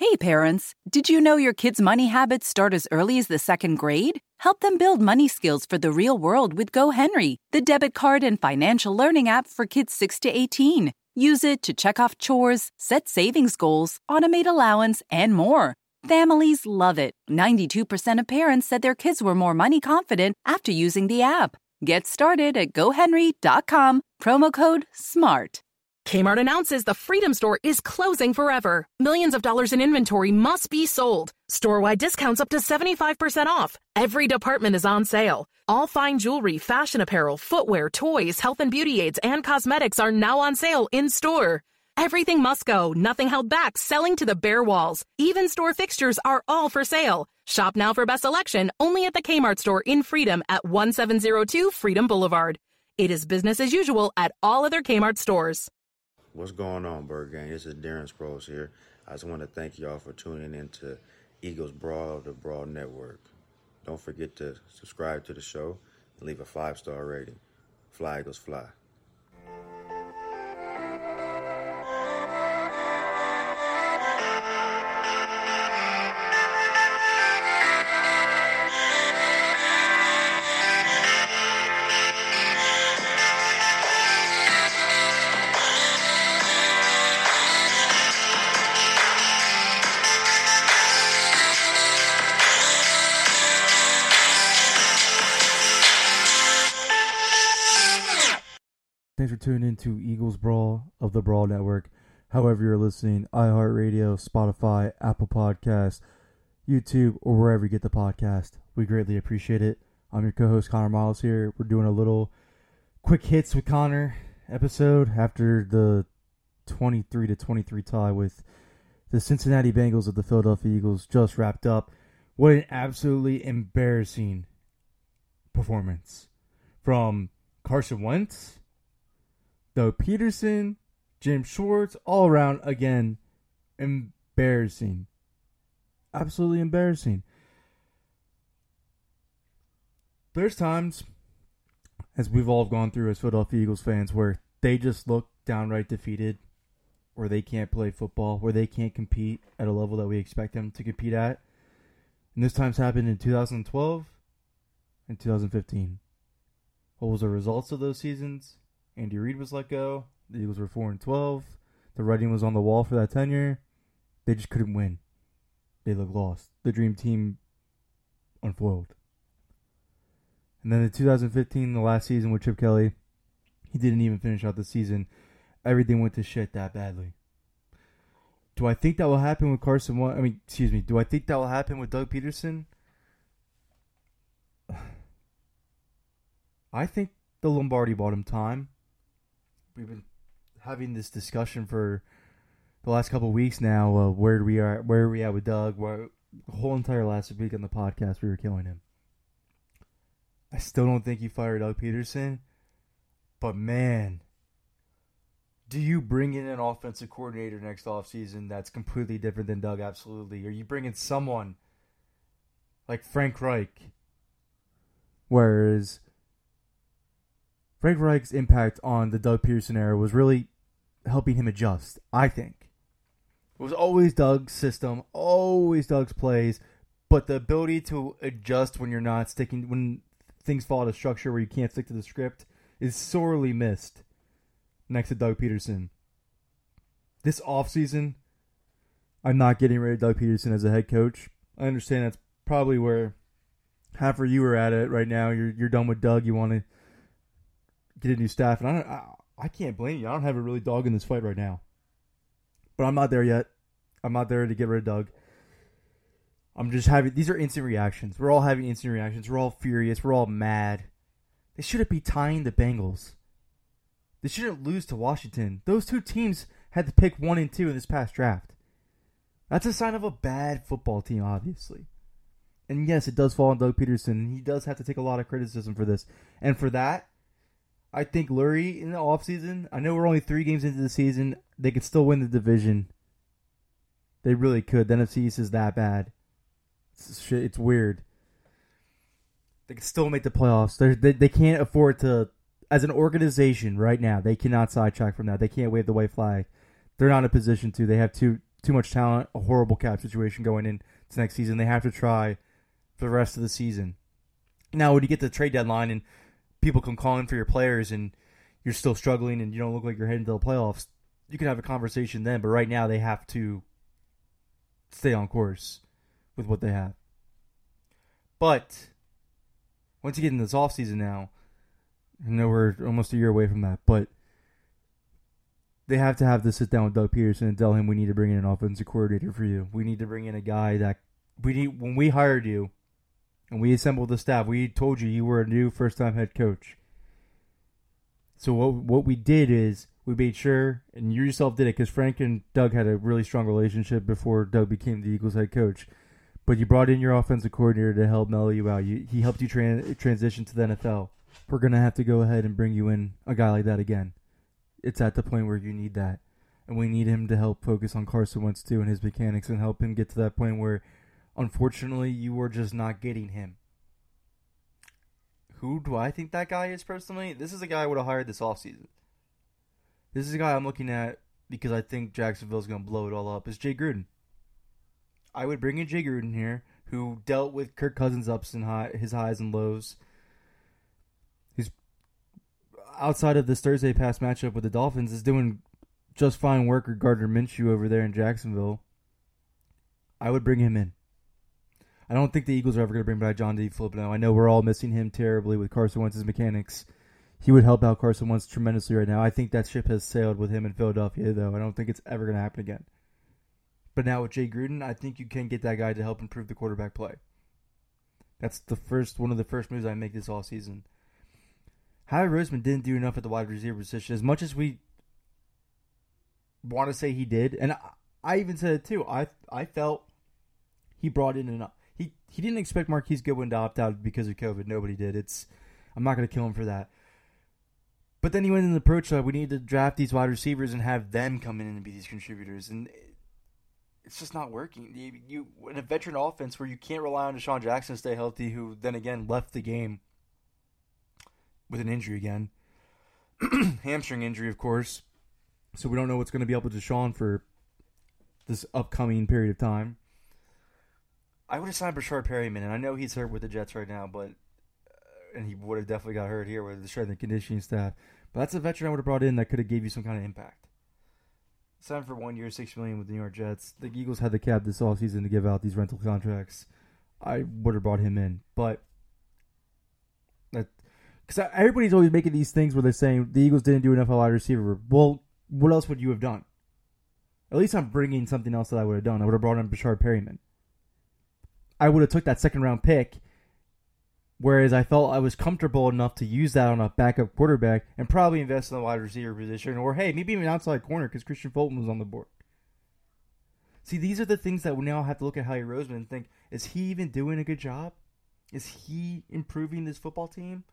Hey parents, did you know your kids' money habits start as early as the second grade? Help them build money skills for the real world with GoHenry, the debit card and financial learning app for kids 6 to 18. Use it to check off chores, set savings goals, automate allowance, and more. Families love it. 92% of parents said their kids were more money confident after using the app. Get started at gohenry.com, promo code SMART. Kmart announces the Freedom Store is closing forever. Millions of dollars in inventory must be sold. Store-wide discounts up to 75% off. Every department is on sale. All fine jewelry, fashion apparel, footwear, toys, health and beauty aids, and cosmetics are now on sale in store. Everything must go, nothing held back, selling to the bare walls. Even store fixtures are all for sale. Shop now for best selection only at the Kmart store in Freedom at 1702 Freedom Boulevard. It is business as usual at all other Kmart stores. What's going on, Bird Gang? This is Darren Sproles here. I just want to thank y'all for tuning in to Eagles Brawl of the Brawl Network. Don't forget to subscribe to the show and leave a five star rating. Fly Eagles Fly. Thanks for tuning in Eagles Brawl of the Brawl Network. However, you're listening, iHeartRadio, Spotify, Apple Podcasts, YouTube, or wherever you get the podcast. We greatly appreciate it. I'm your co host, Connor Miles, here. We're doing a little quick hits with Connor episode after the 23 to 23 tie with the Cincinnati Bengals of the Philadelphia Eagles just wrapped up. What an absolutely embarrassing performance from Carson Wentz Doug Pederson, Jim Schwartz, all around again embarrassing. Absolutely embarrassing. There's times, as we've all gone through as Philadelphia Eagles fans, where they just look downright defeated, or they can't play football, where they can't compete at a level that we expect them to compete at. And this time's happened in 2012 and 2015. What was the results of those seasons? Andy Reid was let go. The Eagles were four and twelve. The writing was on the wall for that tenure. They just couldn't win. They looked lost. The dream team unfoiled. And then in 2015, the last season with Chip Kelly, he didn't even finish out the season. Everything went to shit that badly. Do I think that will happen with Carson? I mean, excuse me. Do I think that will happen with Doug Pederson? I think the Lombardi bought him time we've been having this discussion for the last couple weeks now. Uh, where we are, where are we at with Doug? Where the whole entire last week on the podcast, we were killing him. I still don't think you fired Doug Pederson, but man, do you bring in an offensive coordinator next offseason that's completely different than Doug? Absolutely. Are you bringing someone like Frank Reich? Whereas Frank Reich's impact on the Doug Pederson era was really helping him adjust, I think. It was always Doug's system, always Doug's plays, but the ability to adjust when you're not sticking, when things fall out of structure where you can't stick to the script, is sorely missed next to Doug Pederson. This offseason, I'm not getting rid of Doug Pederson as a head coach. I understand that's probably where half of you are at it right now. You're you're done with Doug. You want to get a new staff, and I don't, I, I can't blame you. I don't have a really dog in this fight right now, but I'm not there yet. I'm not there to get rid of Doug. I'm just having these are instant reactions. We're all having instant reactions. We're all furious. We're all mad. They shouldn't be tying the Bengals. They shouldn't lose to Washington. Those two teams had to pick one and two in this past draft. That's a sign of a bad football team, obviously. And yes, it does fall on Doug Pederson. He does have to take a lot of criticism for this. And for that, I think Lurie in the offseason, I know we're only three games into the season, they could still win the division. They really could. The NFC East is that bad. It's, it's weird. They could still make the playoffs. They they can't afford to, as an organization right now, they cannot sidetrack from that. They can't wave the white flag. They're not in a position to. They have too too much talent, a horrible cap situation going into next season. They have to try for the rest of the season. Now, when you get the trade deadline and people come calling for your players and you're still struggling and you don't look like you're heading to the playoffs, you can have a conversation then. But right now, they have to stay on course with what they have. But once you get into this offseason now, I know we're almost a year away from that, but they have to have to sit down with Doug Pederson and tell him we need to bring in an offensive coordinator for you. We need to bring in a guy that we need when we hired you and we assembled the staff. We told you you were a new first time head coach. So what what we did is we made sure, and you yourself did it because Frank and Doug had a really strong relationship before Doug became the Eagles head coach. But you brought in your offensive coordinator to help mellow you out. You, he helped you tran- transition to the NFL. We're gonna have to go ahead and bring you in a guy like that again. It's at the point where you need that, and we need him to help focus on Carson Wentz too and his mechanics, and help him get to that point where, unfortunately, you were just not getting him. Who do I think that guy is personally? This is a guy I would have hired this offseason. This is a guy I'm looking at because I think Jacksonville's going to blow it all up. Is Jay Gruden. I would bring in Jay Gruden here, who dealt with Kirk Cousins' ups and high, his highs and lows. He's outside of this Thursday pass matchup with the Dolphins is doing just fine work with Gardner Minshew over there in Jacksonville. I would bring him in. I don't think the Eagles are ever going to bring back John DeFilippo. I know we're all missing him terribly with Carson Wentz's mechanics. He would help out Carson Wentz tremendously right now. I think that ship has sailed with him in Philadelphia, though. I don't think it's ever going to happen again. But now with Jay Gruden, I think you can get that guy to help improve the quarterback play. That's the first one of the first moves I make this all season. Howie Roseman didn't do enough at the wide receiver position. As much as we want to say he did, and I, I even said it too. I I felt he brought in enough. He didn't expect Marquise Goodwin to opt out because of COVID. Nobody did. It's I'm not going to kill him for that. But then he went in the approach that we need to draft these wide receivers and have them come in and be these contributors, and it's just not working. You, you in a veteran offense where you can't rely on DeSean Jackson to stay healthy, who then again left the game with an injury again, hamstring injury, of course. So we don't know what's going to be up with DeSean for this upcoming period of time. I would have signed Breshad Perriman, and I know he's hurt with the Jets right now, but uh, and he would have definitely got hurt here with the strength and conditioning staff. But that's a veteran I would have brought in that could have gave you some kind of impact. Signed for one year, six million with the New York Jets. The Eagles had the cap this offseason to give out these rental contracts. I would have brought him in, but that because everybody's always making these things where they're saying the Eagles didn't do enough at wide receiver. Well, what else would you have done? At least I'm bringing something else that I would have done. I would have brought in Breshad Perriman. I would have took that second round pick, whereas I felt I was comfortable enough to use that on a backup quarterback and probably invest in the wide receiver position, or hey, maybe even outside corner because Kristian Fulton was on the board. See, these are the things that we now have to look at Howie Roseman and think: Is he even doing a good job? Is he improving this football team?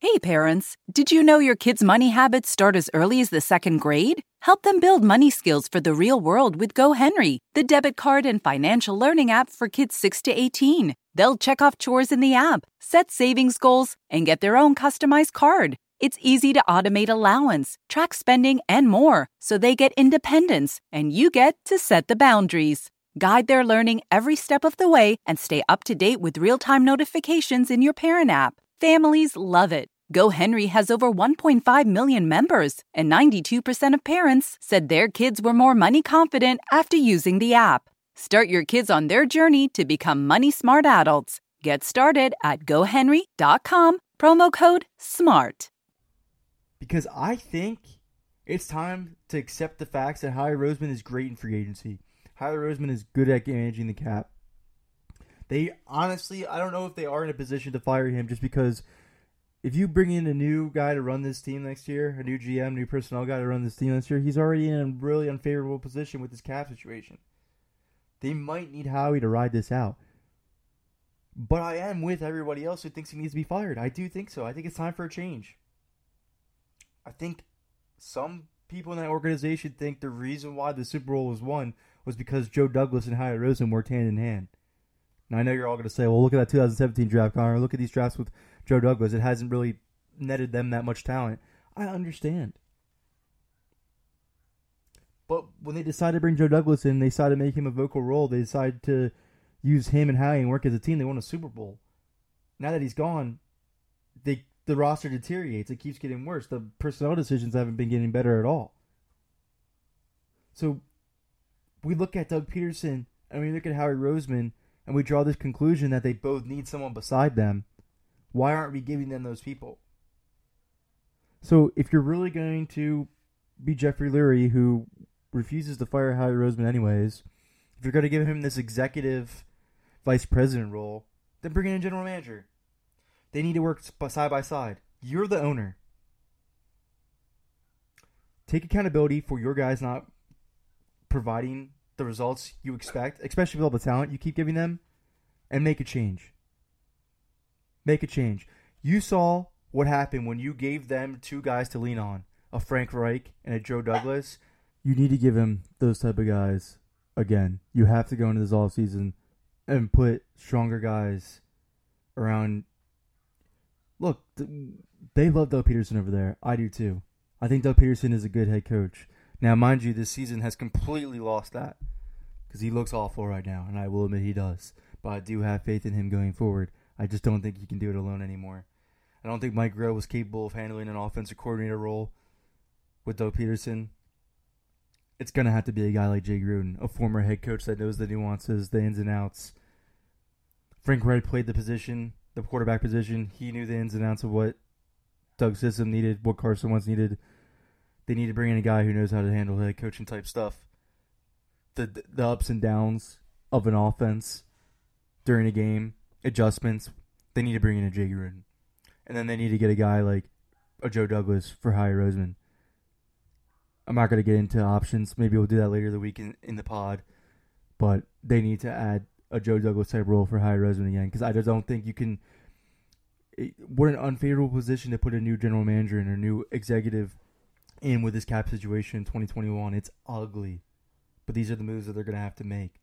Hey, parents, did you know your kids' money habits start as early as the second grade? Help them build money skills for the real world with GoHenry, the debit card and financial learning app for kids 6 to 18. They'll check off chores in the app, set savings goals, and get their own customized card. It's easy to automate allowance, track spending, and more, so they get independence and you get to set the boundaries. Guide their learning every step of the way and stay up to date with real time notifications in your parent app. Families love it. GoHenry has over 1.5 million members, and 92% of parents said their kids were more money confident after using the app. Start your kids on their journey to become money smart adults. Get started at gohenry.com, promo code SMART. Because I think it's time to accept the facts that Howie Roseman is great in free agency. Howie Roseman is good at managing the cap. They honestly, I don't know if they are in a position to fire him just because if you bring in a new guy to run this team next year, a new GM, new personnel guy to run this team next year, he's already in a really unfavorable position with his cap situation. They might need Howie to ride this out. But I am with everybody else who thinks he needs to be fired. I do think so. I think it's time for a change. I think some people in that organization think the reason why the Super Bowl was won was because Joe Douglas and Howie Rosen worked hand in hand. Now I know you're all going to say, "Well, look at that 2017 draft, Connor. Look at these drafts with Joe Douglas. It hasn't really netted them that much talent." I understand. But when they decided to bring Joe Douglas in, they decided to make him a vocal role. They decided to use him and Howie and work as a team. They won a Super Bowl. Now that he's gone, they the roster deteriorates. It keeps getting worse. The personnel decisions haven't been getting better at all. So we look at Doug Pederson and we look at Howie Roseman and we draw this conclusion that they both need someone beside them. Why aren't we giving them those people? So if you're really going to be Jeffrey Lurie, who refuses to fire Howie Roseman anyways, if you're going to give him this executive vice president role, then bring in a general manager. They need to work side by side. You're the owner. Take accountability for your guys not providing the results you expect, especially with all the talent you keep giving them, and make a change. Make a change. You saw what happened when you gave them two guys to lean on a Frank Reich and a Joe Douglas. You need to give him those type of guys again. You have to go into this off season and put stronger guys around. Look, they love Doug Pederson over there. I do too. I think Doug Pederson is a good head coach. Now, mind you, this season has completely lost that because he looks awful right now, and I will admit he does. But I do have faith in him going forward. I just don't think he can do it alone anymore. I don't think Mike Groh was capable of handling an offensive coordinator role with Doug Pederson. It's going to have to be a guy like Jay Gruden, a former head coach that knows the nuances, the ins and outs. Frank Reich played the position, the quarterback position. He knew the ins and outs of what Doug's system needed, what Carson Wentz needed they need to bring in a guy who knows how to handle head coaching type stuff. The the ups and downs of an offense during a game, adjustments. They need to bring in a Jay Gruden, and then they need to get a guy like a Joe Douglas for Howie Roseman. I'm not going to get into options. Maybe we'll do that later the week in, in the pod. But they need to add a Joe Douglas type role for Howie Roseman again because I just don't think you can. It, what an unfavorable position to put a new general manager and a new executive in with this cap situation in 2021. It's ugly. But these are the moves that they're going to have to make.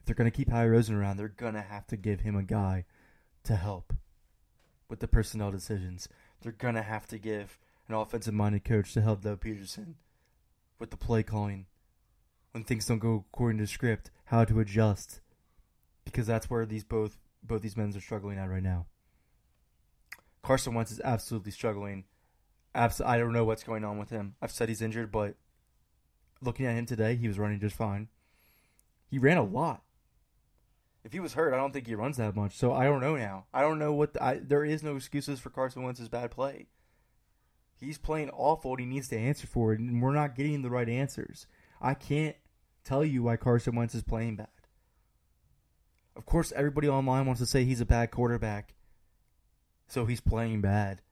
If they're going to keep Howie Rosen around, they're going to have to give him a guy to help with the personnel decisions. They're going to have to give an offensive minded coach to help Doug Pederson with the play calling. When things don't go according to script, how to adjust. Because that's where these both both these men are struggling at right now. Carson Wentz is absolutely struggling I don't know what's going on with him. I've said he's injured, but looking at him today, he was running just fine. He ran a lot. If he was hurt, I don't think he runs that much. So I don't know now. I don't know what the, I, there is no excuses for Carson Wentz's bad play. He's playing awful and he needs to answer for it, and we're not getting the right answers. I can't tell you why Carson Wentz is playing bad. Of course, everybody online wants to say he's a bad quarterback, so he's playing bad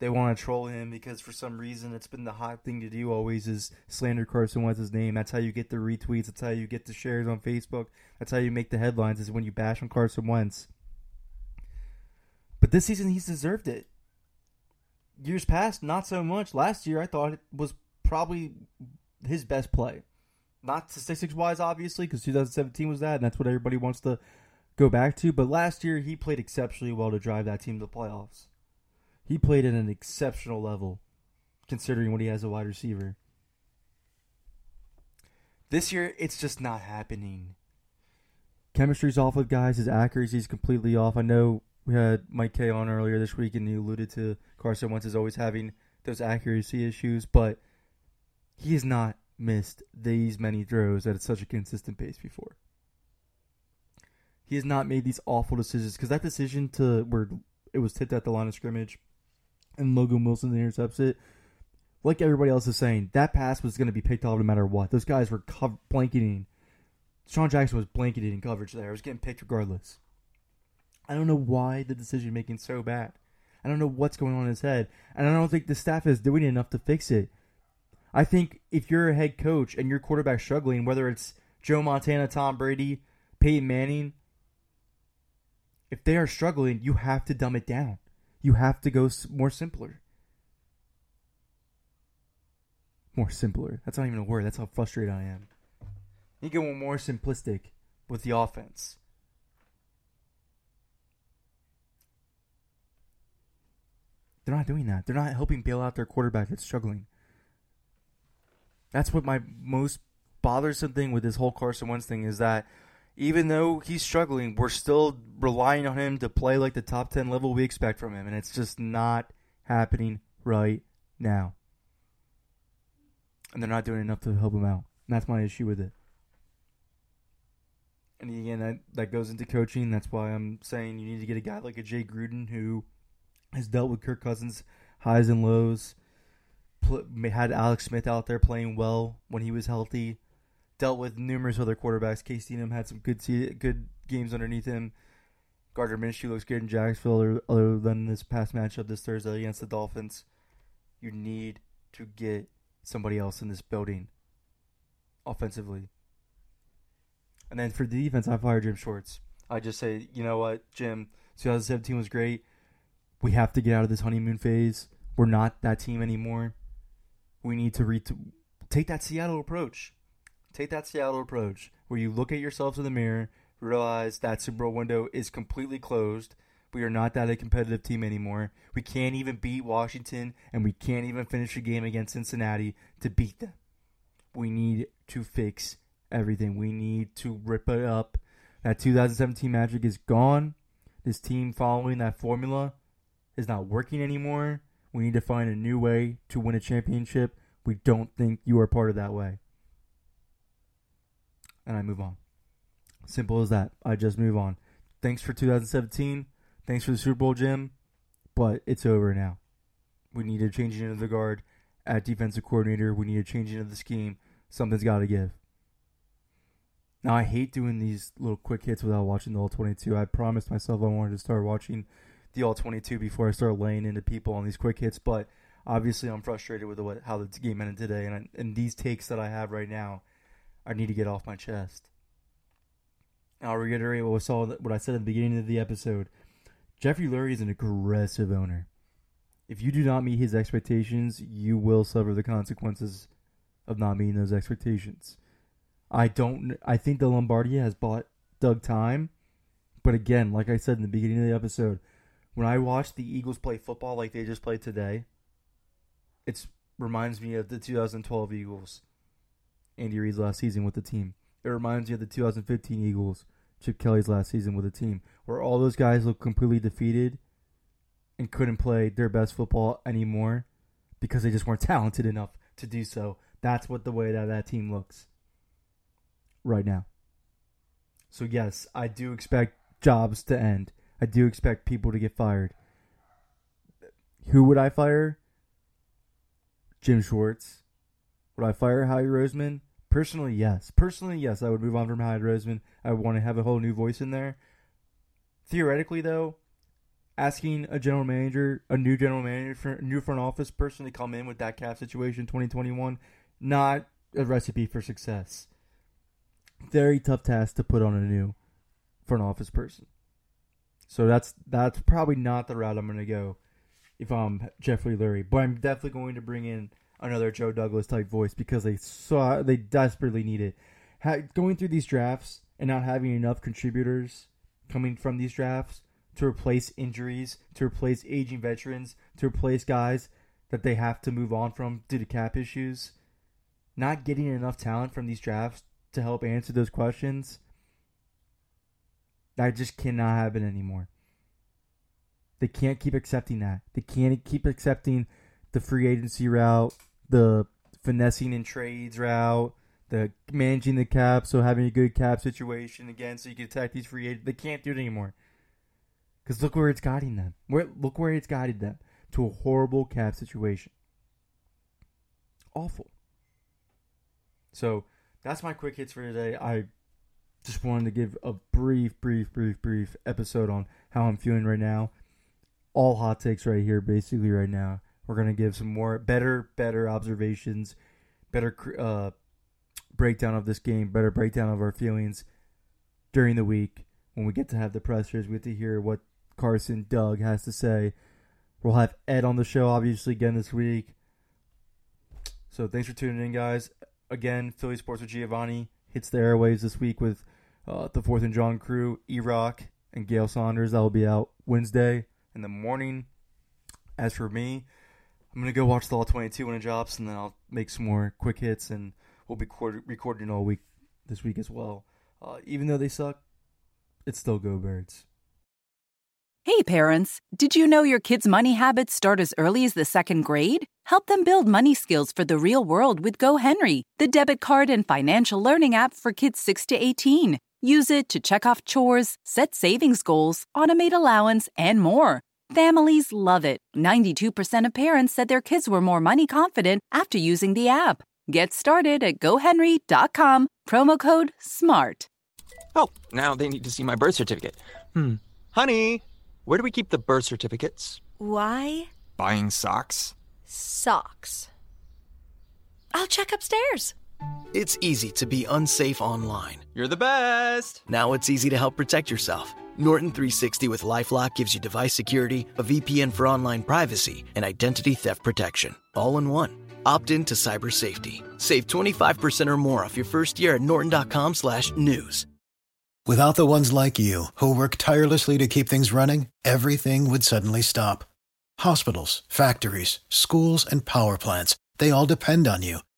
they want to troll him because for some reason it's been the hot thing to do always is slander Carson Wentz's name. That's how you get the retweets. That's how you get the shares on Facebook. That's how you make the headlines is when you bash on Carson Wentz. But this season he's deserved it. Years past, not so much. Last year I thought it was probably his best play. Not statistics wise, obviously, because 2017 was that, and that's what everybody wants to go back to. But last year he played exceptionally well to drive that team to the playoffs. He played at an exceptional level, considering what he has a wide receiver. This year, it's just not happening. Chemistry's off with guys. His accuracy's completely off. I know we had Mike K on earlier this week, and he alluded to Carson Wentz is always having those accuracy issues, but he has not missed these many throws at such a consistent pace before. He has not made these awful decisions because that decision to where it was tipped at the line of scrimmage and Logan Wilson intercepts it. Like everybody else is saying, that pass was going to be picked off no matter what. Those guys were blanketing. Sean Jackson was blanketing in coverage there. It was getting picked regardless. I don't know why the decision making so bad. I don't know what's going on in his head, and I don't think the staff is doing enough to fix it. I think if you're a head coach and your quarterback struggling, whether it's Joe Montana, Tom Brady, Peyton Manning, if they are struggling, you have to dumb it down. You have to go more simpler. More simpler. That's not even a word. That's how frustrated I am. You go more simplistic with the offense. They're not doing that. They're not helping bail out their quarterback that's struggling. That's what my most bothersome thing with this whole Carson Wentz thing is that even though he's struggling, we're still relying on him to play like the top 10 level we expect from him. And it's just not happening right now. And they're not doing enough to help him out. And that's my issue with it. And again, that, that goes into coaching. That's why I'm saying you need to get a guy like a Jay Gruden who has dealt with Kirk Cousins' highs and lows. had Alex Smith out there playing well when he was healthy. Dealt with numerous other quarterbacks. Case Keenum had some good good games underneath him. Gardner Minshew looks good in Jacksonville, other than this past matchup this Thursday against the Dolphins. You need to get somebody else in this building offensively. And then for the defense, I fire Jim Schwartz. I just say, you know what, Jim, 2017 was great. We have to get out of this honeymoon phase. We're not that team anymore. We need to re- take that Seattle approach. Take that Seattle approach where you look at yourselves in the mirror, realize that Super Bowl window is completely closed. We are not that a competitive team anymore. We can't even beat Washington, and we can't even finish a game against Cincinnati to beat them. We need to fix everything. We need to rip it up. That 2017 magic is gone. This team following that formula is not working anymore. We need to find a new way to win a championship. We don't think you are part of that way. And I move on. Simple as that. I just move on. Thanks for 2017. Thanks for the Super Bowl, Jim. But it's over now. We need to change into the guard at defensive coordinator. We need to change into the scheme. Something's got to give. Now I hate doing these little quick hits without watching the all 22. I promised myself I wanted to start watching the all 22 before I start laying into people on these quick hits, but obviously I'm frustrated with what, how the game ended today, and I, and these takes that I have right now, I need to get off my chest. I'll reiterate what, saw, what I said at the beginning of the episode. Jeffrey Lurie is an aggressive owner. If you do not meet his expectations, you will suffer the consequences of not meeting those expectations. I don't. I think the Lombardi has bought Doug time, but again, like I said in the beginning of the episode, when I watch the Eagles play football like they just played today, it reminds me of the 2012 Eagles, Andy Reid's last season with the team. It reminds me of the 2015 Eagles, Chip Kelly's last season with the team, where all those guys look completely defeated and couldn't play their best football anymore because they just weren't talented enough to do so. That's what the way that that team looks right now. So, yes, I do expect jobs to end. I do expect people to get fired. Who would I fire? Jim Schwartz. Would I fire Howie Roseman? Personally, yes. Personally, yes, I would move on from Howie Roseman. I want to have a whole new voice in there. Theoretically, though, asking a general manager, a new general manager, new front office person to come in with that cap situation 2021, not a recipe for success very tough task to put on a new front office person. So that's that's probably not the route I'm going to go if I'm Jeffrey Lurie. But I'm definitely going to bring in another Joe Douglas type voice because they saw they desperately need it. Ha- going through these drafts and not having enough contributors coming from these drafts to replace injuries, to replace aging veterans, to replace guys that they have to move on from due to cap issues. Not getting enough talent from these drafts to help answer those questions, that just cannot happen anymore. They can't keep accepting that. They can't keep accepting the free agency route, the finessing in trades route, the managing the cap, so having a good cap situation again, so you can attack these free agents. They can't do it anymore. Because look where it's guiding them. Where look where it's guided them to a horrible cap situation. Awful. So that's my quick hits for today. I just wanted to give a brief, brief, brief, brief episode on how I'm feeling right now. All hot takes right here, basically right now. We're gonna give some more better, better observations, better, uh, breakdown of this game, better breakdown of our feelings during the week when we get to have the pressers. We get to hear what Carson Doug has to say. We'll have Ed on the show, obviously, again this week. So thanks for tuning in, guys. Again, Philly Sports with Giovanni hits the airwaves this week with uh, the Fourth and John crew, E Rock and Gail Saunders. That will be out Wednesday in the morning. As for me, I'm gonna go watch the All 22 when it drops, and then I'll make some more quick hits, and we'll be recording all week this week as well. Uh, even though they suck, it's still Go Birds. Hey parents, did you know your kids' money habits start as early as the second grade? Help them build money skills for the real world with GoHenry, the debit card and financial learning app for kids 6 to 18. Use it to check off chores, set savings goals, automate allowance, and more. Families love it. 92% of parents said their kids were more money confident after using the app. Get started at gohenry.com, promo code SMART. Oh, now they need to see my birth certificate. Hmm. Honey, where do we keep the birth certificates? Why? Buying socks? Socks. I'll check upstairs. It's easy to be unsafe online. You're the best. Now it's easy to help protect yourself. Norton 360 with Lifelock gives you device security, a VPN for online privacy, and identity theft protection, all in one. Opt in to cyber safety. Save 25% or more off your first year at norton.com slash news. Without the ones like you who work tirelessly to keep things running, everything would suddenly stop. Hospitals, factories, schools, and power plants, they all depend on you.